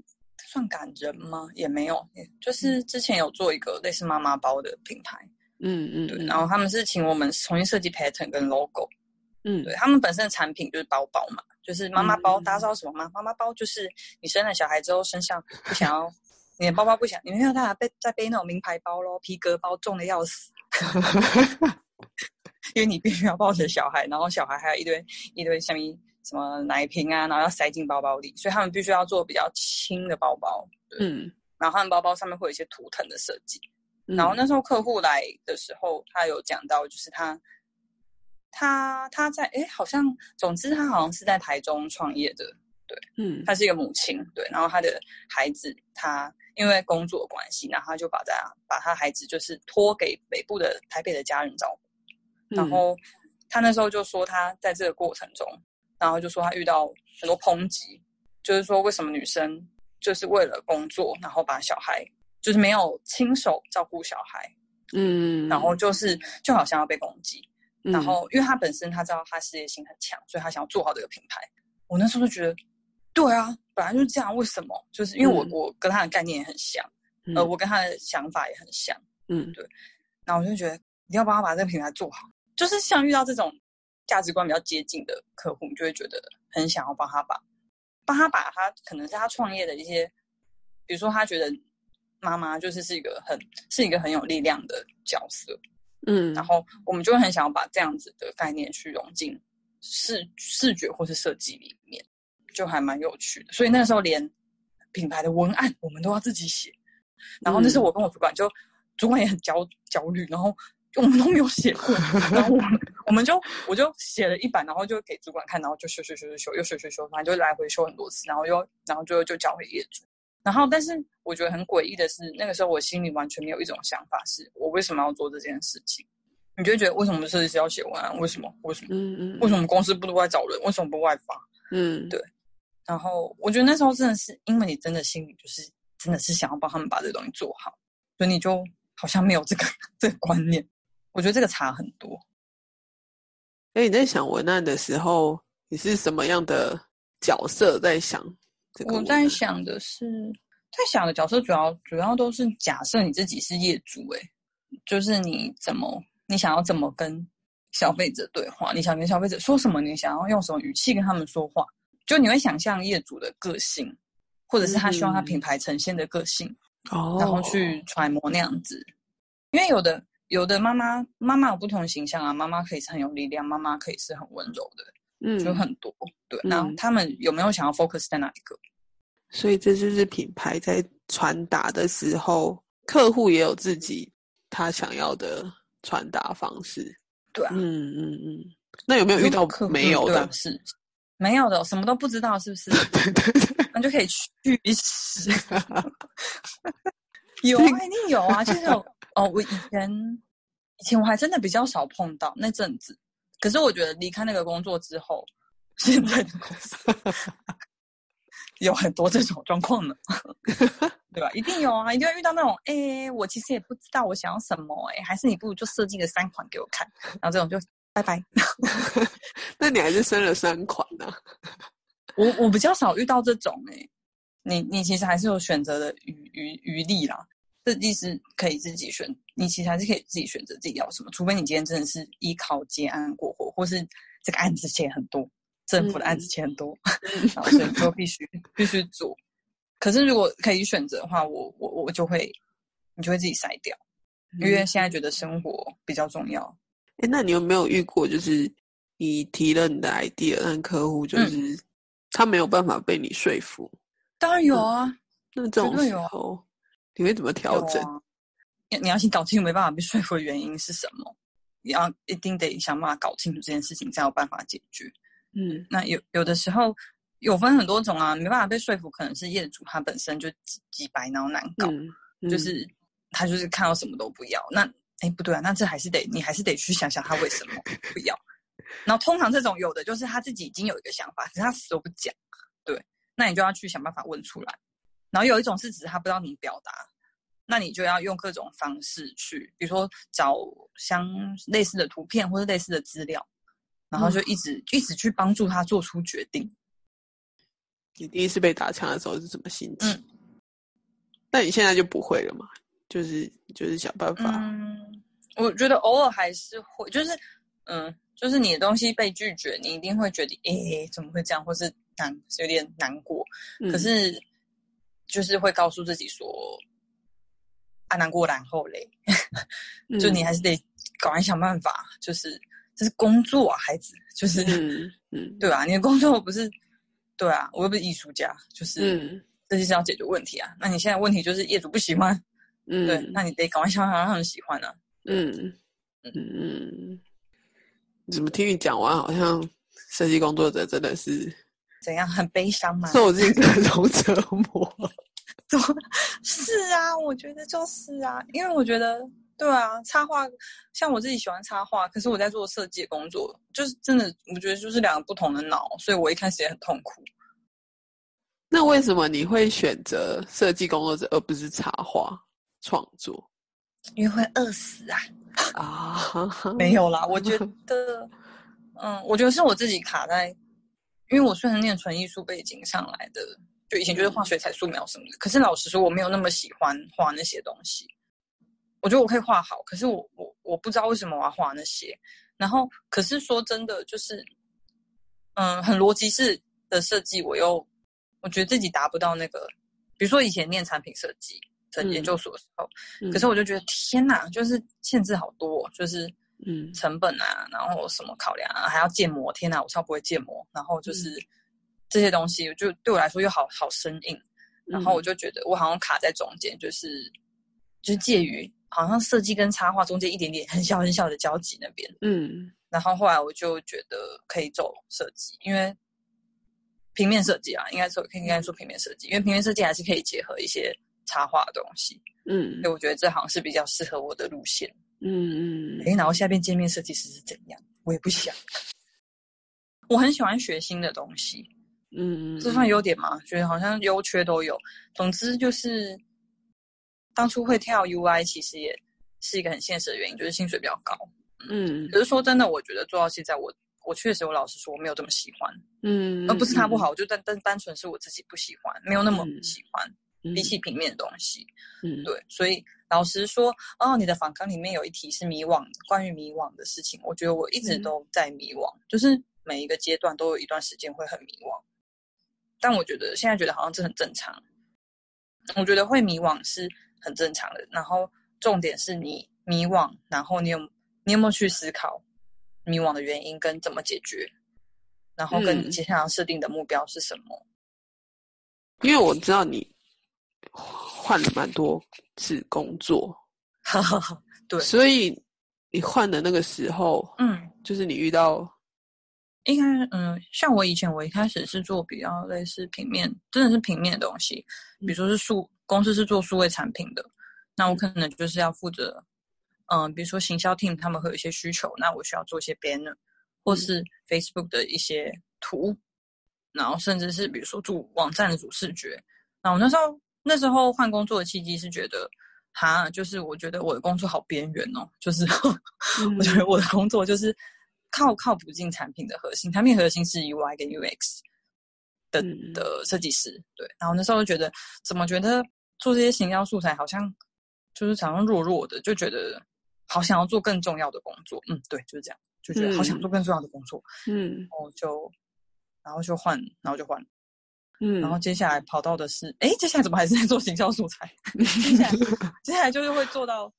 算感人吗？也没有，就是之前有做一个类似妈妈包的品牌，嗯嗯，对，然后他们是请我们重新设计 pattern 跟 logo，嗯，对他们本身的产品就是包包嘛，就是妈妈包，大家知道什么吗？妈妈包就是你生了小孩之后身上不想要，你的包包不想，你没有办法背再背那种名牌包咯，皮革包重的要死。(laughs) 因为你必须要抱着小孩，然后小孩还有一堆一堆什么什么奶瓶啊，然后要塞进包包里，所以他们必须要做比较轻的包包。嗯，然后他们包包上面会有一些图腾的设计。然后那时候客户来的时候，他有讲到，就是他他他在哎，好像总之他好像是在台中创业的，对，嗯，他是一个母亲，对，然后他的孩子他因为工作关系，然后他就把他把他孩子就是托给北部的台北的家人照顾。然后他那时候就说，他在这个过程中，然后就说他遇到很多抨击，就是说为什么女生就是为了工作，然后把小孩就是没有亲手照顾小孩，嗯，然后就是就好像要被攻击。然后因为他本身他知道他事业心很强，所以他想要做好这个品牌。我那时候就觉得，对啊，本来就是这样，为什么？就是因为我我跟他的概念也很像，呃，我跟他的想法也很像，嗯，对。然后我就觉得你要帮他把这个品牌做好。就是像遇到这种价值观比较接近的客户，你就会觉得很想要帮他把，帮他把他可能是他创业的一些，比如说他觉得妈妈就是是一个很是一个很有力量的角色，嗯，然后我们就会很想要把这样子的概念去融进视视觉或是设计里面，就还蛮有趣的。所以那时候连品牌的文案我们都要自己写，然后那时候我跟我主管就主管也很焦焦虑，然后。我们都没有写过，(laughs) 然后我们我们就我就写了一版，然后就给主管看，然后就修修修修修，又修修修，反正就来回修很多次，然后又然后最后就交给业主。然后，但是我觉得很诡异的是，那个时候我心里完全没有一种想法，是我为什么要做这件事情？你就觉得为什么设计师要写文案？为什么？为什么？嗯嗯。为什么公司不都外找人？为什么不外发？嗯，对。然后我觉得那时候真的是因为你真的心里就是真的是想要帮他们把这个东西做好，所以你就好像没有这个 (laughs) 这个观念。我觉得这个差很多。哎，你在想文案的时候，你是什么样的角色在想？我在想的是，在想的角色主要主要都是假设你自己是业主，哎，就是你怎么你想要怎么跟消费者对话？你想跟消费者说什么？你想要用什么语气跟他们说话？就你会想象业主的个性，或者是他希望他品牌呈现的个性，哦，然后去揣摩那样子。因为有的。有的妈妈，妈妈有不同的形象啊。妈妈可以是很有力量，妈妈可以是很温柔的，嗯，就很多。对，然后他们有没有想要 focus 在哪一个？所以这就是品牌在传达的时候，客户也有自己他想要的传达方式。对啊，嗯嗯嗯。那有没有遇到没有的？是没有的，什么都不知道，是不是？(laughs) 对对对，那就可以去死。(laughs) (laughs) 有啊，一定有啊，就是有。哦，我以前以前我还真的比较少碰到那阵子，可是我觉得离开那个工作之后，现在的公司 (laughs) 有很多这种状况呢，(laughs) 对吧？一定有啊，一定会遇到那种，哎，我其实也不知道我想要什么，哎，还是你不如就设计个三款给我看，然后这种就拜拜。(laughs) 那你还是生了三款呢？我我比较少遇到这种，哎，你你其实还是有选择的余余余力啦。设计师可以自己选，你其实还是可以自己选择自己要什么，除非你今天真的是依靠接案过活，或是这个案子钱很多，政府的案子钱很多，(laughs) 然后所以就必须必须做。可是如果可以选择的话，我我我就会，你就会自己筛掉，因为现在觉得生活比较重要。哎，那你有没有遇过，就是你提了你的 idea，但客户就是他没有办法被你说服？当然有啊，那这种时候。你会怎么调整？你你要先搞清楚没办法被说服的原因是什么，你要一定得想办法搞清楚这件事情，才有办法解决。嗯，那有有的时候有分很多种啊，没办法被说服，可能是业主他本身就几白，然后难搞，就是他就是看到什么都不要。那哎不对啊，那这还是得你还是得去想想他为什么不要。然后通常这种有的就是他自己已经有一个想法，可是他死都不讲。对，那你就要去想办法问出来。然后有一种是指他不知道你表达，那你就要用各种方式去，比如说找相类似的图片或者类似的资料，然后就一直、一直去帮助他做出决定。你第一次被打枪的时候是什么心情？嗯那你现在就不会了嘛？就是就是想办法，嗯，我觉得偶尔还是会，就是嗯，就是你的东西被拒绝，你一定会觉得，诶、怎么会这样，或是难，有点难过。嗯可是就是会告诉自己说，啊，难过然后嘞，(laughs) 就你还是得赶快想办法，就是这是工作啊，孩子，就是、嗯嗯。(laughs) 对啊，你的工作不是，对啊，我又不是艺术家，就是、嗯。这就是要解决问题啊。那你现在问题就是业主不喜欢，嗯，(laughs) 对，那你得赶快想办法让他们喜欢啊。嗯。嗯。嗯，怎么听你讲完，好像设计工作者真的是怎样？很悲伤吗？受尽各种折磨。(laughs) 是啊，我觉得就是啊，因为我觉得对啊，插画像我自己喜欢插画，可是我在做设计工作，就是真的，我觉得就是两个不同的脑，所以我一开始也很痛苦。那为什么你会选择设计工作者而不是插画创作因为会饿死啊！啊？没有啦，我觉得，嗯，我觉得是我自己卡在，因为我虽然念纯艺术背景上来的，就以前就是画水彩、素描什么的，可是老实说，我没有那么喜欢画那些东西。我觉得我可以画好，可是我我我不知道为什么我要画那些。然后，可是说真的，就是，嗯，很逻辑式的设计，我又我觉得自己达不到那个，比如说以前念产品设计在嗯研究所的时候，嗯可是我就觉得天哪，就是限制好多哦，就是嗯。成本啊，然后什么考量啊，还要建模，天哪，我超不会建模，然后就是、嗯。这些东西，就对我来说又好好生硬，然后我嗯。就觉得我好像卡在中间，就是就是介于好像设计跟插画中间一点点很小很小的交集那边，嗯。然后后来我就觉得可以走设计，因为平面设计啊，应该说应该说平面设计，因为平面设计还是可以结合一些插画的东西，嗯。所以我觉得这好像是比较适合我的路线。嗯嗯诶，然后下边界面设计师是怎样？我也不想。我很喜欢学新的东西，嗯，这算优点吗？觉得好像优缺都有。总之就是，当初会跳 UI 其实也是一个很现实的原因，就是薪水比较高。嗯可是说真的，我觉得做到现在，我我确实我老实说，我没有这么喜欢，嗯，而不是他不好，我就单单单纯是我自己不喜欢，没有那么嗯喜欢。嗯，比起平面的东西，嗯。对，所以老实说，哦，你的访纲里面有一题是迷惘，关于迷惘的事情，我觉得我一直嗯。都在迷惘，就是每一个阶段都有一段时间会很迷惘，但我觉得现在觉得好像这很正常，我觉得会迷惘是很正常的，然后重点是你迷惘，然后你有你有没有去思考迷惘的原因跟怎么解决，然后跟你嗯。接下来设定的目标是什么？因为我知道你换了蛮多次工作，(laughs) 对所以你换的那个时候，嗯。就是你遇到应该嗯，像我以前我一开始是做比较类似平面，真的是平面的东西，比如说是数公司是做数位产品的，那我可能就是要负责，嗯，比如说行销 team 他们会有一些需求，那我需要做一些 banner，或是 Facebook 的一些图，然后甚至是比如说做网站的主视觉。那我那时候那时候换工作的契机是觉得，哈，就是我觉得我的工作好边缘哦，就是 (laughs) 我觉得我的工作就是靠靠不进产品的核心，产品核心是 UI 跟 UX 的嗯。的设计师，对。然后那时候就觉得，怎么觉得做这些形象素材好像就是常常弱弱的，就觉得好想要做更重要的工作。嗯，对，就是这样，就觉得好想做更重要的工作，嗯。然后就然后就换，然后就换，嗯，然后接下来跑到的是，哎，接下来怎么还是在做行销素材？(laughs) 接下来接下来就是会做到，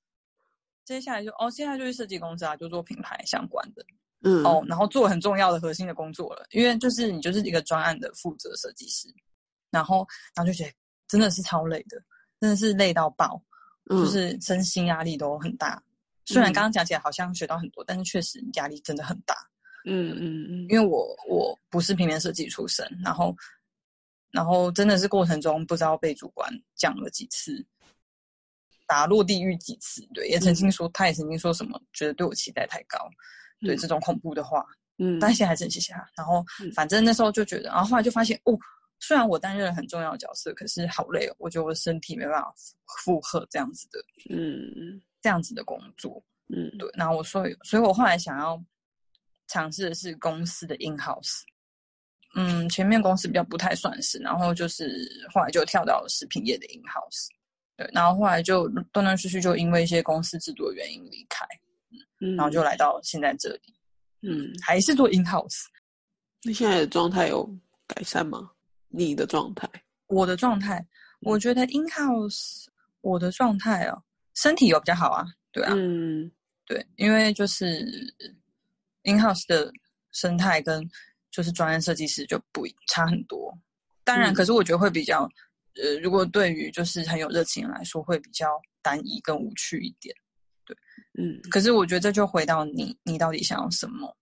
接下来就哦，接下来就是设计公司啊，就做品牌相关的。嗯哦，然后做很重要的核心的工作了，因为就是你就是一个专案的负责设计师，然后然后就觉得真的是超累的，真的是累到爆，嗯就是身心压力都很大。虽然嗯刚刚讲起来好像学到很多，但是确实压力真的很大。嗯嗯嗯因为我我不是平面设计出身，然后然后真的是过程中不知道被主管讲了几次，打落地狱几次，对，也曾经说、他也曾经说什么，觉得对我期待太高，对、嗯这种恐怖的话，嗯，但现在还是很谢谢他。然后嗯反正那时候就觉得，然后后来就发现哦，虽然我担任了很重要的角色，可是好累哦，我觉得我的身体没办法负荷这样子的，嗯这样子的工作。嗯对，然后我所以，所以我后来想要尝试的是公司的 in house。嗯，前面公司比较不太算是，然后就是后来就跳到了食品业的 in house。对，然后后来就断断续续就因为一些公司制度的原因离开，嗯，然后就来到现在这里，嗯，还是做 in house。那现在的状态有改善吗？你的状态？我的状态，我觉得 in house 我的状态哦，身体有比较好啊，对啊，嗯对，因为就是 in house 的生态跟就是专业设计师就不差很多。当然，嗯可是我觉得会比较，呃，如果对于就是很有热情来说，会比较单一跟无趣一点。对嗯可是我觉得这就回到你，你到底想要什么？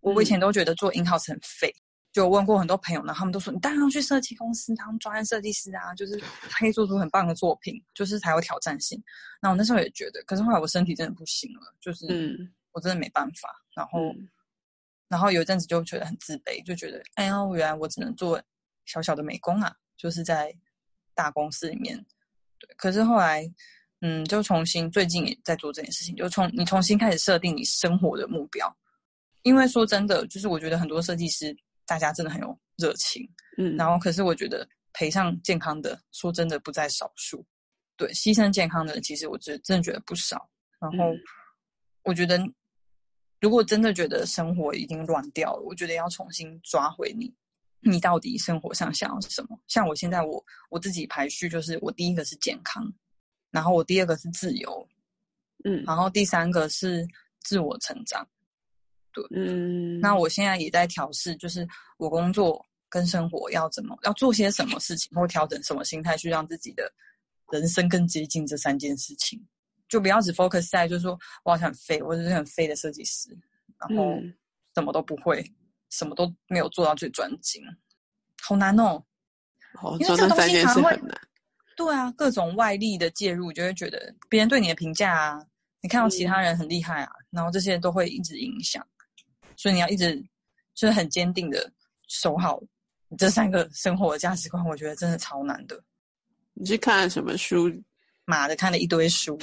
我以前都觉得做 in house 很废，就问过很多朋友，然后他们都说你当然要去设计公司当专业设计师啊，就是他可以做出很棒的作品，就是才有挑战性。那我那时候也觉得，可是后来我身体真的不行了，就是嗯我真的没办法。然后，嗯然后有一阵子就觉得很自卑，就觉得哎呀，原来我只能做小小的美工啊，就是在大公司里面。对，可是后来，嗯，就重新最近也在做这件事情，就从你重新开始设定你生活的目标。因为说真的，就是我觉得很多设计师大家真的很有热情，嗯，然后可是我觉得赔上健康的，说真的不在少数。对，牺牲健康的，其实我觉得真的觉得不少。然后嗯我觉得，如果真的觉得生活已经乱掉了，我觉得要重新抓回你，你到底生活上想要什么？像我现在我我自己排序，就是我第一个是健康，然后我第二个是自由，嗯然后第三个是自我成长。对嗯，那我现在也在调试，就是我工作跟生活要怎么要做些什么事情，或调整什么心态，去让自己的人生更接近这三件事情。就不要只 focus 在就是说我好像很废，我就是很废的设计师，然后嗯什么都不会，什么都没有做到最专精，好难哦。哦，因为这个东西常会事很难。对啊，各种外力的介入，就会觉得别人对你的评价啊，你看到其他人很厉害啊，然后这些都会一直影响，所以你要一直就是很坚定的守好你这三个生活的价值观，我觉得真的超难的。你是看了什么书？妈的，看了一堆书，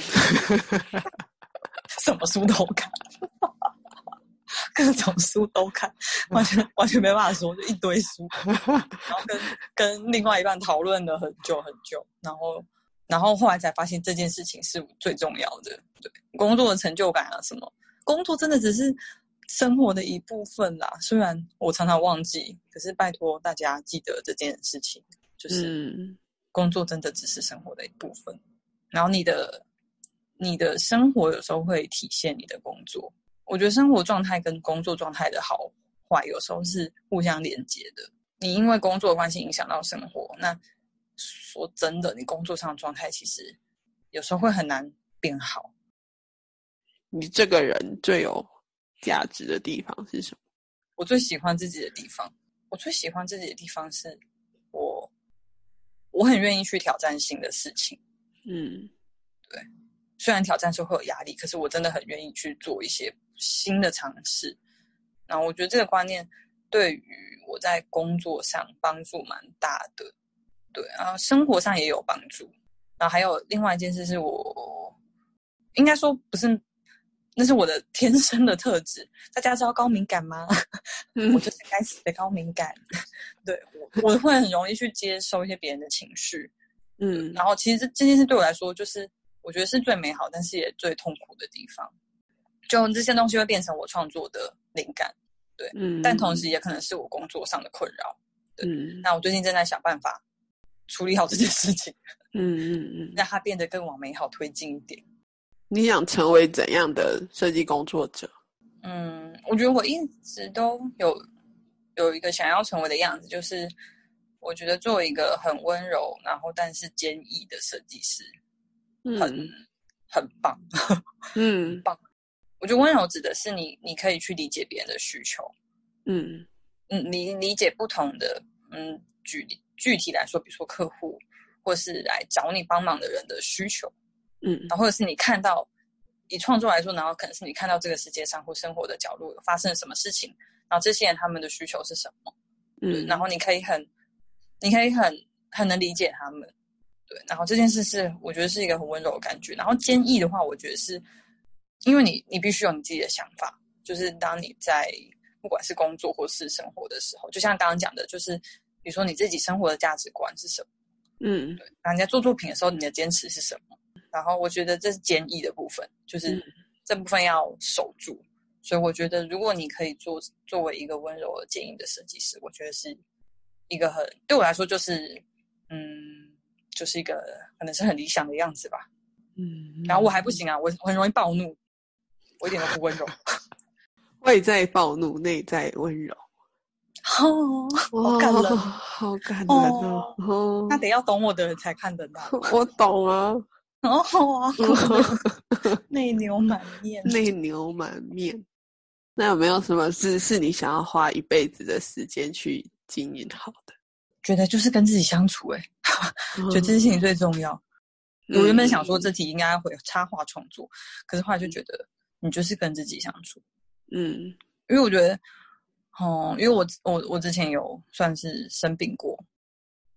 什么书都看，各种书都看，完全完全没办法说，就一堆书，然后跟跟另外一半讨论了很久很久，然后然后后来才发现这件事情是最重要的，对工作的成就感啊什么，工作真的只是生活的一部分啦。虽然我常常忘记，可是拜托大家记得这件事情，就是。嗯工作真的只是生活的一部分，然后你的你的生活有时候会体现你的工作。我觉得生活状态跟工作状态的好坏有时候是互相连接的。你因为工作的关系影响到生活，那说真的，你工作上的状态其实有时候会很难变好。你这个人最有价值的地方是什么？我最喜欢自己的地方，我最喜欢自己的地方是我我很愿意去挑战新的事情。嗯对虽然挑战是会有压力，可是我真的很愿意去做一些新的尝试。然后我觉得这个观念对于我在工作上帮助蛮大的，对然后，生活上也有帮助。然后还有另外一件事是我应该说不是，那是我的天生的特质。大家知道高敏感吗？嗯我就是该死的高敏感。(laughs) 对我，我会很容易去接收一些别人的情绪。嗯然后其实这这件事对我来说，就是我觉得是最美好，但是也最痛苦的地方。就这些东西会变成我创作的灵感，嗯，但同时也可能是我工作上的困扰。嗯那我最近正在想办法处理好这件事情，(laughs) 嗯嗯嗯，让它变得更往美好推进一点。你想成为怎样的设计工作者？嗯，我觉得我一直都有有一个想要成为的样子，就是我觉得作为一个很温柔，然后但是坚毅的设计师，很、嗯很棒。(laughs) 嗯我觉得温柔指的是你，你可以去理解别人的需求，嗯。嗯，你理解不同的，嗯，举具体来说，比如说客户或是来找你帮忙的人的需求，嗯。然后或者是你看到以创作来说，然后可能是你看到这个世界上或生活的角落发生了什么事情，然后这些人他们的需求是什么，嗯，然后你可以很你可以很很能理解他们，对。然后这件事是我觉得是一个很温柔的感觉。然后坚毅的话，我觉得是因为你你必须有你自己的想法，就是当你在不管是工作或是生活的时候，就像刚刚讲的，就是比如说你自己生活的价值观是什么，嗯，对。那你在做作品的时候，你的坚持是什么？然后我觉得这是坚毅的部分，就是这部分要守住。所以我觉得，如果你可以做作为一个温柔而坚毅的设计师，我觉得是一个很对我来说就是嗯，就是一个可能是很理想的样子吧。嗯，然后我还不行啊，我我很容易暴怒，我一点都不温柔，(laughs) 外在暴怒，内在温柔。哦，好感人，好感人哦。哦，那得要懂我的人才看得到。(laughs) 我懂啊。哦啊，内牛满面，内牛满面。那有没有什么事是你想要花一辈子的时间去经营好的？觉得就是跟自己相处，哎，(laughs) 觉得这件事情最重要。我原本想说这题应该会插画创作，可是后来就觉得你就是跟自己相处。嗯，因为我觉得，哦，因为我我我之前有算是生病过，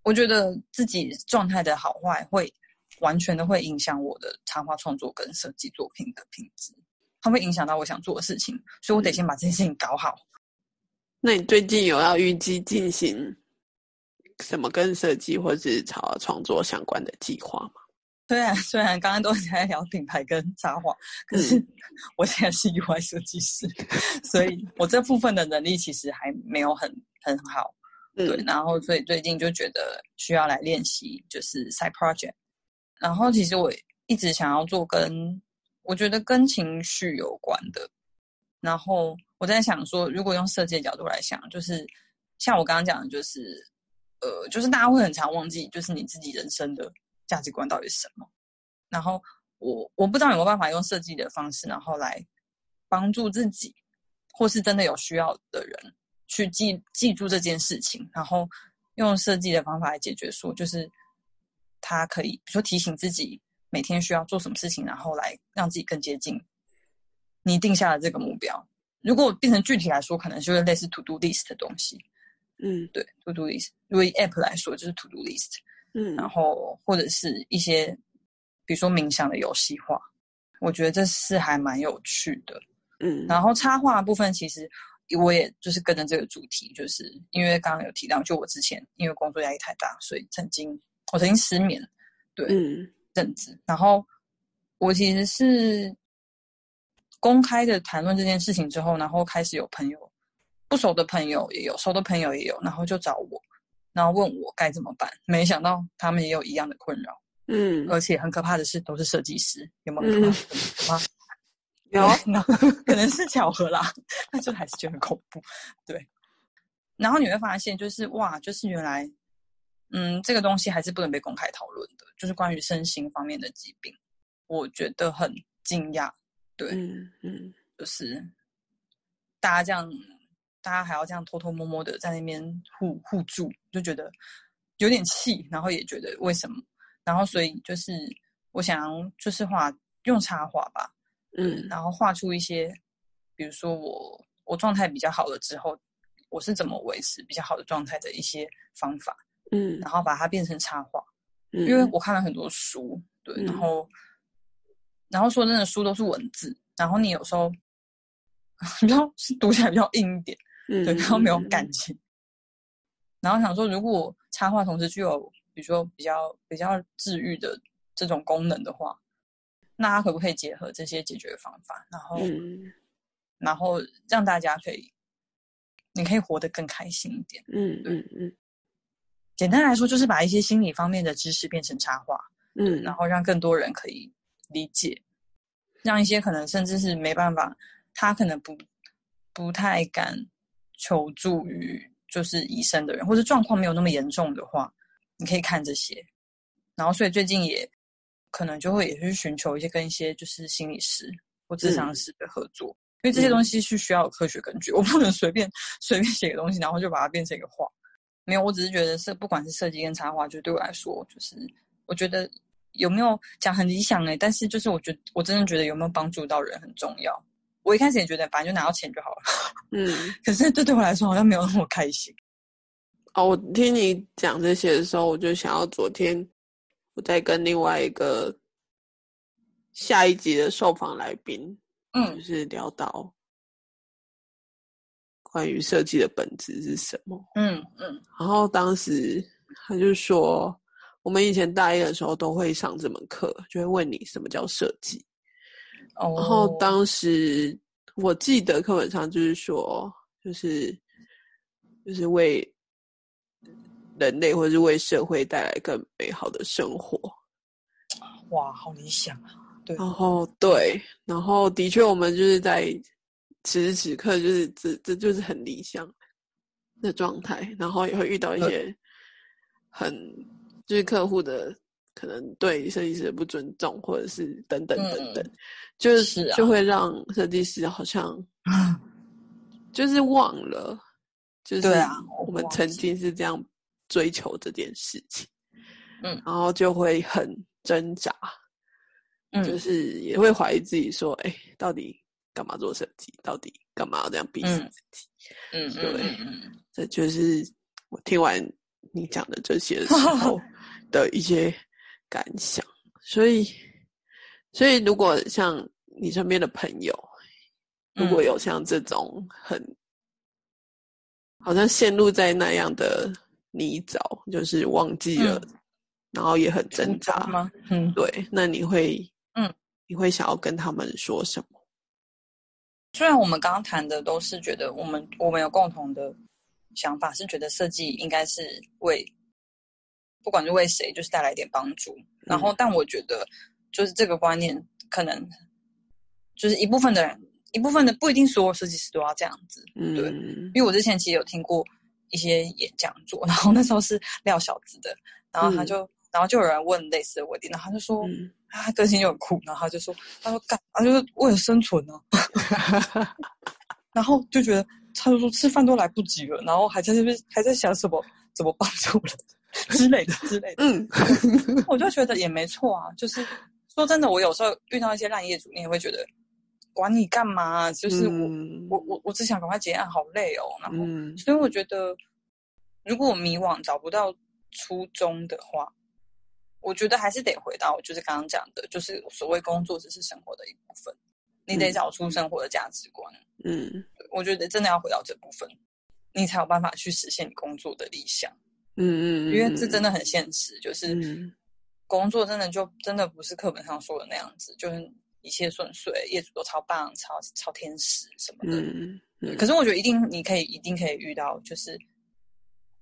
我觉得自己状态的好坏会。完全的会影响我的插画创作跟设计作品的品质，它会影响到我想做的事情，所以我得先把这件事情搞好。那你最近有要预计进行什么跟设计或是插画创作相关的计划吗？虽然虽然刚刚都在聊品牌跟插画，可是我现在是 UI 设计师，所以我这部分的能力其实还没有很很好。对，然后所以最近就觉得需要来练习，就是 side project。然后，其实我一直想要做跟我觉得跟情绪有关的。然后我在想说，如果用设计的角度来想，就是像我刚刚讲的，就是呃，就是大家会很常忘记，就是你自己人生的价值观到底是什么。然后我我不知道有没有办法用设计的方式，然后来帮助自己，或是真的有需要的人去记记住这件事情，然后用设计的方法来解决，说就是。他可以，比如说提醒自己每天需要做什么事情，然后来让自己更接近你定下的这个目标。如果变成具体来说，可能就是类似 to do list 的东西。嗯，对，to do list。如果 app 来说，就是 to do list。嗯，然后或者是一些，比如说冥想的游戏化，我觉得这是还蛮有趣的。嗯，然后插画部分，其实我也就是跟着这个主题，就是因为刚刚有提到，就我之前因为工作压力太大，所以曾经。我曾经失眠，对，阵子。然后我其实是公开的谈论这件事情之后，然后开始有朋友不熟的朋友也有，熟的朋友也有，然后就找我，然后问我该怎么办。没想到他们也有一样的困扰，嗯，而且很可怕的是都是设计师，有没有？啊，(laughs) 有，可能是巧合啦，那就还是觉得很恐怖。对，然后你会发现，就是哇，就是原来。嗯，这个东西还是不能被公开讨论的，就是关于身心方面的疾病，我觉得很惊讶。对，嗯嗯，就是大家这样，大家还要这样偷偷摸摸的在那边互互助，就觉得有点气，然后也觉得为什么，然后所以就是我想就是画用插画吧，嗯，然后画出一些，比如说我我状态比较好了之后，我是怎么维持比较好的状态的一些方法。嗯，然后把它变成插画，因为我看了很多书，对，然后，然后说真的，书都是文字，然后你有时候 (laughs) 比较读起来比较硬一点，对，然后没有感情，然后想说，如果插画同时具有，比如说比较比较治愈的这种功能的话，那它可不可以结合这些解决方法，然后，然后让大家可以，你可以活得更开心一点，嗯嗯嗯。简单来说，就是把一些心理方面的知识变成插画，嗯，然后让更多人可以理解，让一些可能甚至是没办法，他可能不不太敢求助于就是医生的人，或者状况没有那么严重的话，你可以看这些。然后，所以最近也可能就会也去寻求一些跟一些就是心理师或智商师的合作，因为这些东西是需要有科学根据，我不能随便随便写个东西，然后就把它变成一个画。没有，我只是觉得是不管是设计跟插画，就对我来说，就是我觉得有没有讲很理想哎，但是就是我觉得我真的觉得有没有帮助到人很重要。我一开始也觉得反正就拿到钱就好了，嗯，(laughs) 可是这对我来说好像没有那么开心。哦，我听你讲这些的时候，我就想要昨天我在跟另外一个下一集的受访来宾，嗯就是聊到关于设计的本质是什么。嗯嗯然后当时他就说，我们以前大一的时候都会上这门课，就会问你什么叫设计。哦，然后当时我记得课本上就是说，就是就是为人类或者是为社会带来更美好的生活。哇，好理想啊！对，然后对，然后的确我们就是在此时此刻，就是这这就是很理想的状态，然后也会遇到一些很就是客户的可能对设计师的不尊重，或者是等等等等，就是就会让设计师好像 (laughs) 就是忘了，就是我我们曾经是这样追求这件事情，嗯然后就会很挣扎，就嗯是也会怀疑自己说，哎、到底干嘛做设计？到底干嘛要这样逼死嗯自己？嗯对嗯嗯嗯，这就是我听完你讲的这些的时候 (laughs) 的一些感想。所以，所以如果像你身边的朋友，如果嗯有像这种很好像陷入在那样的泥沼，就是忘记了，嗯然后也很挣扎，吗？嗯，对，那你会，嗯，你会想要跟他们说什么？虽然我们刚刚谈的都是觉得我们我们有共同的想法，是觉得设计应该是为不管是为谁，就是带来一点帮助。然后，但我觉得就是这个观念，可能就是一部分的人，一部分的不一定所有设计师都要这样子。对嗯因为我之前其实有听过一些演讲座，然后那时候是廖小子的，然后他就、然后就有人问类似的问题，然后他就说。嗯啊，他个性就很酷，然后他就说，他说干，他就是为了生存呢、(laughs) 然后就觉得，他就说吃饭都来不及了，然后还在这边还在想什么怎么帮助人 (laughs) 之类的之类的，嗯 (laughs) 我就觉得也没错啊。就是说真的，我有时候遇到一些烂业主，你也会觉得管你干嘛啊、就是我、嗯我我我只想赶快结案，好累哦。然后，嗯所以我觉得，如果我迷惘找不到初衷的话，我觉得还是得回到就是刚刚讲的，就是所谓工作只是生活的一部分，你得嗯找出生活的价值观。嗯我觉得真的要回到这部分，你才有办法去实现你工作的理想，嗯嗯，因为这真的很现实，就是嗯工作真的就真的不是课本上说的那样子，就是一切顺遂，业主都超棒、超超天使什么的。嗯嗯，可是我觉得一定你可以一定可以遇到，就是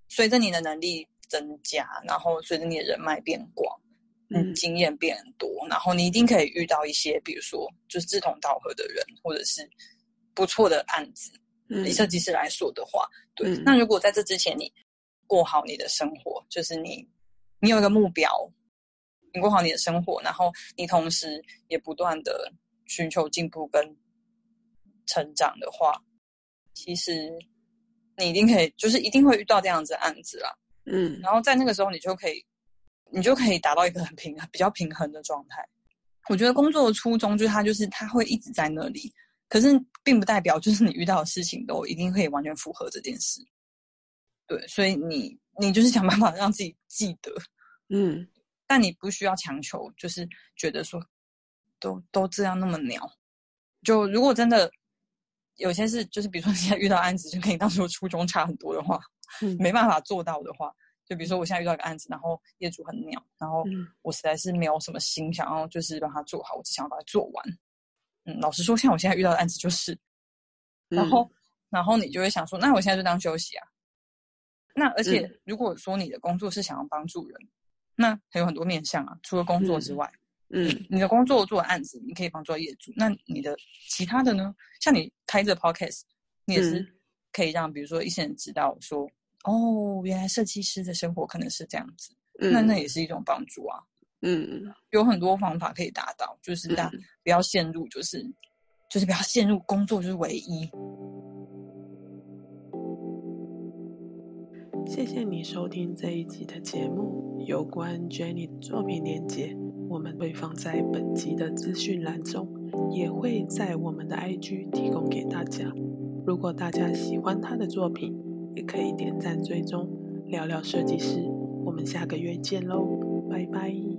随着你的能力增加，然后随着你的人脉变广，嗯，嗯经验变多，然后你一定可以遇到一些，比如说就是志同道合的人，或者是不错的案子。嗯以设计师来说的话，对。嗯那如果在这之前你过好你的生活，就是你你有一个目标，你过好你的生活，然后你同时也不断的寻求进步跟成长的话，其实你一定可以，就是一定会遇到这样子的案子啦。嗯然后在那个时候，你就可以，你就可以达到一个很平衡、比较平衡的状态。我觉得工作的初衷就是它，就是它会一直在那里，可是并不代表就是你遇到的事情都一定可以完全符合这件事。对，所以你你就是想办法让自己记得，(laughs) 嗯但你不需要强求，就是觉得说都都这样那么鸟。就如果真的有些事，就是比如说你现在遇到案子，就跟你当初的初衷差很多的话，(laughs) 嗯没办法做到的话，就比如说我现在遇到一个案子，然后业主很鸟，然后嗯我实在是没有什么心想要就是让它做好，我只想要把它做完。嗯，老实说，像我现在遇到的案子就是，然后、然后你就会想说，那我现在就当休息啊。那而且嗯如果说你的工作是想要帮助人，那还有很多面向啊，除了工作之外，嗯你的工作做案子，你可以帮助到业主。那你的其他的呢？像你开这 podcast，你也是嗯可以让比如说一些人知道说，哦，原来设计师的生活可能是这样子，嗯那那也是一种帮助啊。嗯有很多方法可以达到，就是大嗯不要陷入，就是就是不要陷入工作就是唯一。谢谢你收听这一集的节目。有关 Jenny 的作品链接，我们会放在本集的资讯栏中，也会在我们的 IG 提供给大家。如果大家喜欢她的作品，也可以点赞追踪，聊聊设计师。我们下个月见喽，拜拜。